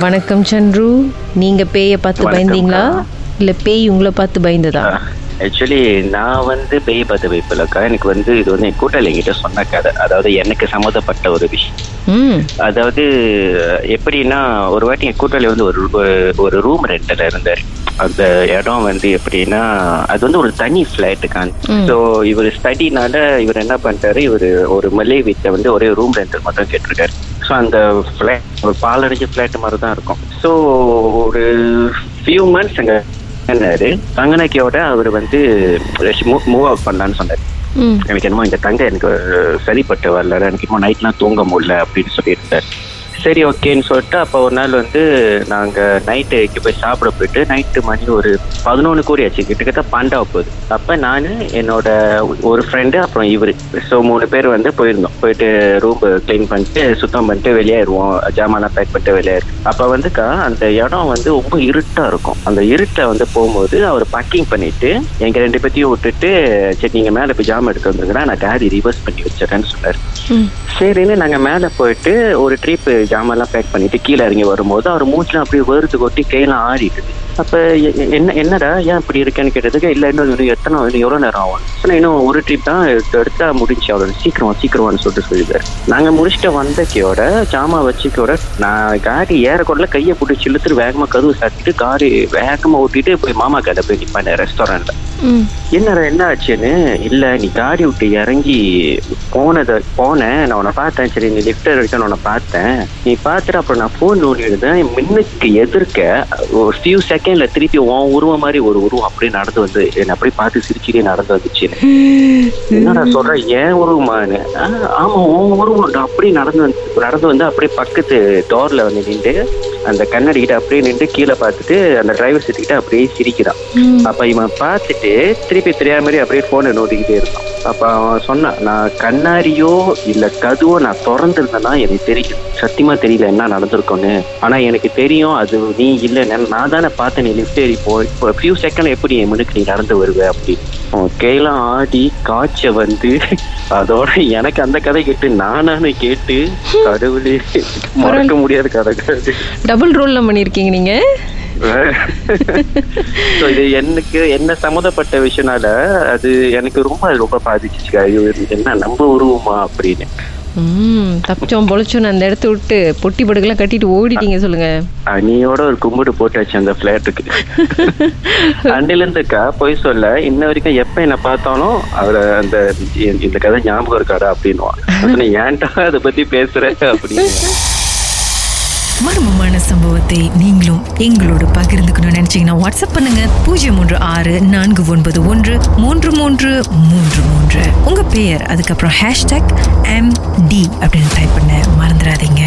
வணக்கம் சந்துரு நீங்க பேயை பார்த்து பயந்தீங்களா? இல்ல பேய் உங்களை பார்த்து பயந்ததா? ஆக்சுவலி நான் வந்து பேய் பார்த்து வைப்பிலக்கா எனக்கு வந்து இது வந்து என் கூட்டாளி என்கிட்ட சொன்ன கதை. அதாவது எனக்கு சம்மந்தப்பட்ட ஒரு விஷயம். அதாவது எப்படின்னா ஒரு வாட்டி என் கூட்டாளி வந்து ஒரு ஒரு- ரூம் ரெண்டில் இருந்தார். அந்த இடம் வந்து எப்படின்னா அது வந்து ஒரு தனி ஃப்ளாட்டுக்கான். ஸோ இவர் ஸ்டடினால இவர் என்ன பண்ணிட்டாரு? இவர் ஒரு மல்லே வீட்டில் வந்து ஒரே ரூம் ரெண்டல் மட்டும் கேட்டிருக்காரு. ஸோ அந்த ஃப்ளாட் ஒரு பாலடைஞ்ச ஃப்ளாட் மாதிரி தான் இருக்கும். ஸோ ஒரு ஃபியூ மந்த்ஸ் அங்கே தங்கினாரு தங்கனக்கியோட அவர் வந்து மூவ் அவுட் பண்ணலான்னு சொன்னார். எனக்கு என்னமோ இந்த தங்க எனக்கு சரிப்பட்டு வரல. எனக்கு இன்னும் நைட்லாம் தூங்க முடியல அப்படின்னு சொல்லியிருந்தார். சரி ஓகேன்னு சொல்லிட்டு அப்போ ஒரு நாள் வந்து நாங்கள் நைட்டு இங்கே போய் சாப்பிட போயிட்டு நைட்டு மணி ஒரு பதினொன்று கோடி ஆச்சு கிட்டத்தட்ட பன்னெண்டாக போகுது. அப்போ நான் என்னோட ஒரு ஃப்ரெண்டு அப்புறம் இவர். ஸோ மூணு பேர் வந்து போயிருந்தோம். போயிட்டு ரூம் க்ளீன் பண்ணிட்டு சுத்தம் பண்ணிட்டு வெளியேறுவோம். ஜாமான்லாம் பேக் பண்ணிட்டு வெளியேறுவோம் அப்போ வந்துக்கா அந்த இடம் வந்து ரொம்ப இருட்டாக இருக்கும். அந்த இருட்டை வந்து போகும்போது அவர் பேக்கிங் பண்ணிட்டு எங்கள் ரெண்டு பேர்த்தையும் விட்டுட்டு சரி நீங்கள் மேலே போய் ஜாமான் எடுத்து வந்துருங்கன்னா நான் காடி ரிவர்ஸ் பண்ணி வச்சிடறேன்னு சொன்னார். சரின்னு நாங்கள் மேலே போயிட்டு ஒரு ட்ரிப் ஜாமான்லாம் பேக் பண்ணிட்டு கீழே இறங்கி வரும்போது அவர் மூச்சுலாம் அப்படியே வேர்த்து கொட்டி கையெல்லாம் ஆடிட்டு அப்போ என்ன என்னடா ஏன் இப்படி இருக்கேன்னு கேட்டதுக்கு இல்லை இன்னும் இன்னும் எத்தனை இன்னும் எவ்வளோ நேரம் ஆகும்? ஆனா இன்னும் ஒரு ட்ரிப் தான் எடுத்து- எடுத்தா முடிஞ்சு அவ்வளோ சீக்கிரம் சீக்கிரம்னு சொல்லிட்டு சொல்லிடுறாரு நாங்கள் முடிச்சுட்டு வந்தக்கையோட ஜாமா வச்சுக்கையோட நான் காடி ஏறக்குள்ள கையை பிடிச்சி இழுத்துட்டு வேகமாக கதவு சாத்திட்டு காடி வேகமாக ஓட்டிட்டு போய் மாமா கடை போய் நிற்பானே ரெஸ்டாரண்ட்டில் என்னடா என்ன ஆச்சுன்னு இல்ல நீ காடி விட்டு இறங்கி போனத போனேன். நான் உன்னை பார்த்தேன். சரி நீ லிப்டர் இருக்க உன்னை பார்த்தேன். நீ பார்த்துட்டு அப்புறம் நான் ஃபோன் நோண்டி எழுதேன் மின்னுக்கு எதிர்க்க ஒரு ஃபியூ செகண்ட்ல திருப்பி உன் உருவம் மாதிரி ஒரு உருவம் அப்படியே நடந்து வந்து என்னை அப்படியே பார்த்து சிரிச்சுட்டே நடந்து வந்துச்சு என்னடா சொல்ற? ஏன் உருவமானு ஆமா உன் உருவம் அப்படியே நடந்து வந்து நடந்து வந்து அப்படியே பக்கத்து டோர்ல வந்து நின்று அந்த கண்ணாடி கிட்ட அப்படியே நின்று கீழே பார்த்துட்டு அந்த டிரைவர் சீட்டு கிட்ட அப்படியே சிரிக்கிறான். அப்ப இவன் பார்த்துட்டு திருப்பி தெரியாத மாதிரி அப்படியே போனை நோண்டிக்கிட்டே இருக்கான். அப்ப அவன் சொன்னான் நான் கண்ணாடியோ இல்ல கதுவோ நான் திறந்திருந்தேன்னா எனக்கு தெரியும். சத்தியமா தெரியல என்ன நடந்திருக்கும்னு. ஆனா எனக்கு தெரியும் அது நீ இல்ல நான் தானே பார்த்தேன் நீ லிஃப்ட் ஏறி போ இப்போ ஃபியூ செகண்ட் எப்படி என் முன்னுக்கு நீ நடந்து வருவ அப்படி. அவன் கையெல்லாம் ஆடி காய்ச்ச வந்து அதோட எனக்கு அந்த கதை கேட்டு நானானு கேட்டு கடவுளே மறக்க முடியாத கதை. டபுள் ரோல்ல பண்ணியிருக்கீங்க நீங்க? So, இது எனக்கு என்ன சம்மந்தப்பட்ட விஷயனால அது எனக்கு ரொம்ப ரொம்ப பாதிச்சிச்சு. ஐயோ என்ன நம்ம உருவமா அப்படின்னு. ம் தப்பிச்சோம் பொழைச்சோன்னு அந்த இடத்த விட்டு பொட்டி படுக்கெல்லாம் கட்டிட்டு ஓடிட்டீங்க சொல்லுங்க. அணியோட ஒரு கும்பிடு போட்டாச்சு அந்த பிளாட்டுக்கு அண்ணில இருந்துக்கா போய் சொல்ல இன்ன வரைக்கும் எப்ப என்ன பார்த்தாலும் அவரை அந்த இந்த- கதை ஞாபகம் இருக்காடா சொன்னேன், ஏன்டா அதை பத்தி பேசுற? அப்படின்னு. மர்மமான சம்பவத்தை நீங்களும் எங்களோடு பகிர்ந்துக்கணும்னு நினைச்சீங்கன்னா வாட்ஸ்அப் பண்ணுங்க. பூஜ்ஜியம் மூன்று ஆறு நான்கு ஒன்பது ஒன்று மூன்று மூன்று மூன்று மூன்று. உங்க பெயர் அதுக்கப்புறம் ஹேஷ்டாக் எம் டி அப்படின்னு டைப் பண்ண மறந்துடாதீங்க.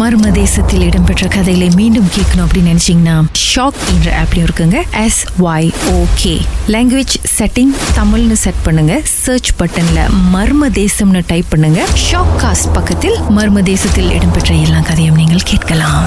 மர்ம தேசத்தில் இடம்பெற்ற கதைகளை மீண்டும் கேட்கணும் அப்படின்னு நினைச்சீங்கன்னா ஷாக் என்ற ஆப்லையும் இருக்குங்க. S Y okay language setting தமிழ்னு செட் பண்ணுங்க. சர்ச் பட்டன்ல மர்ம தேசம்னு டைப் பண்ணுங்க. ஷாக் காஸ்ட் பக்கத்தில் மர்ம தேசத்தில் இடம்பெற்ற எல்லா கதையும் நீங்கள் கேட்கலாம்.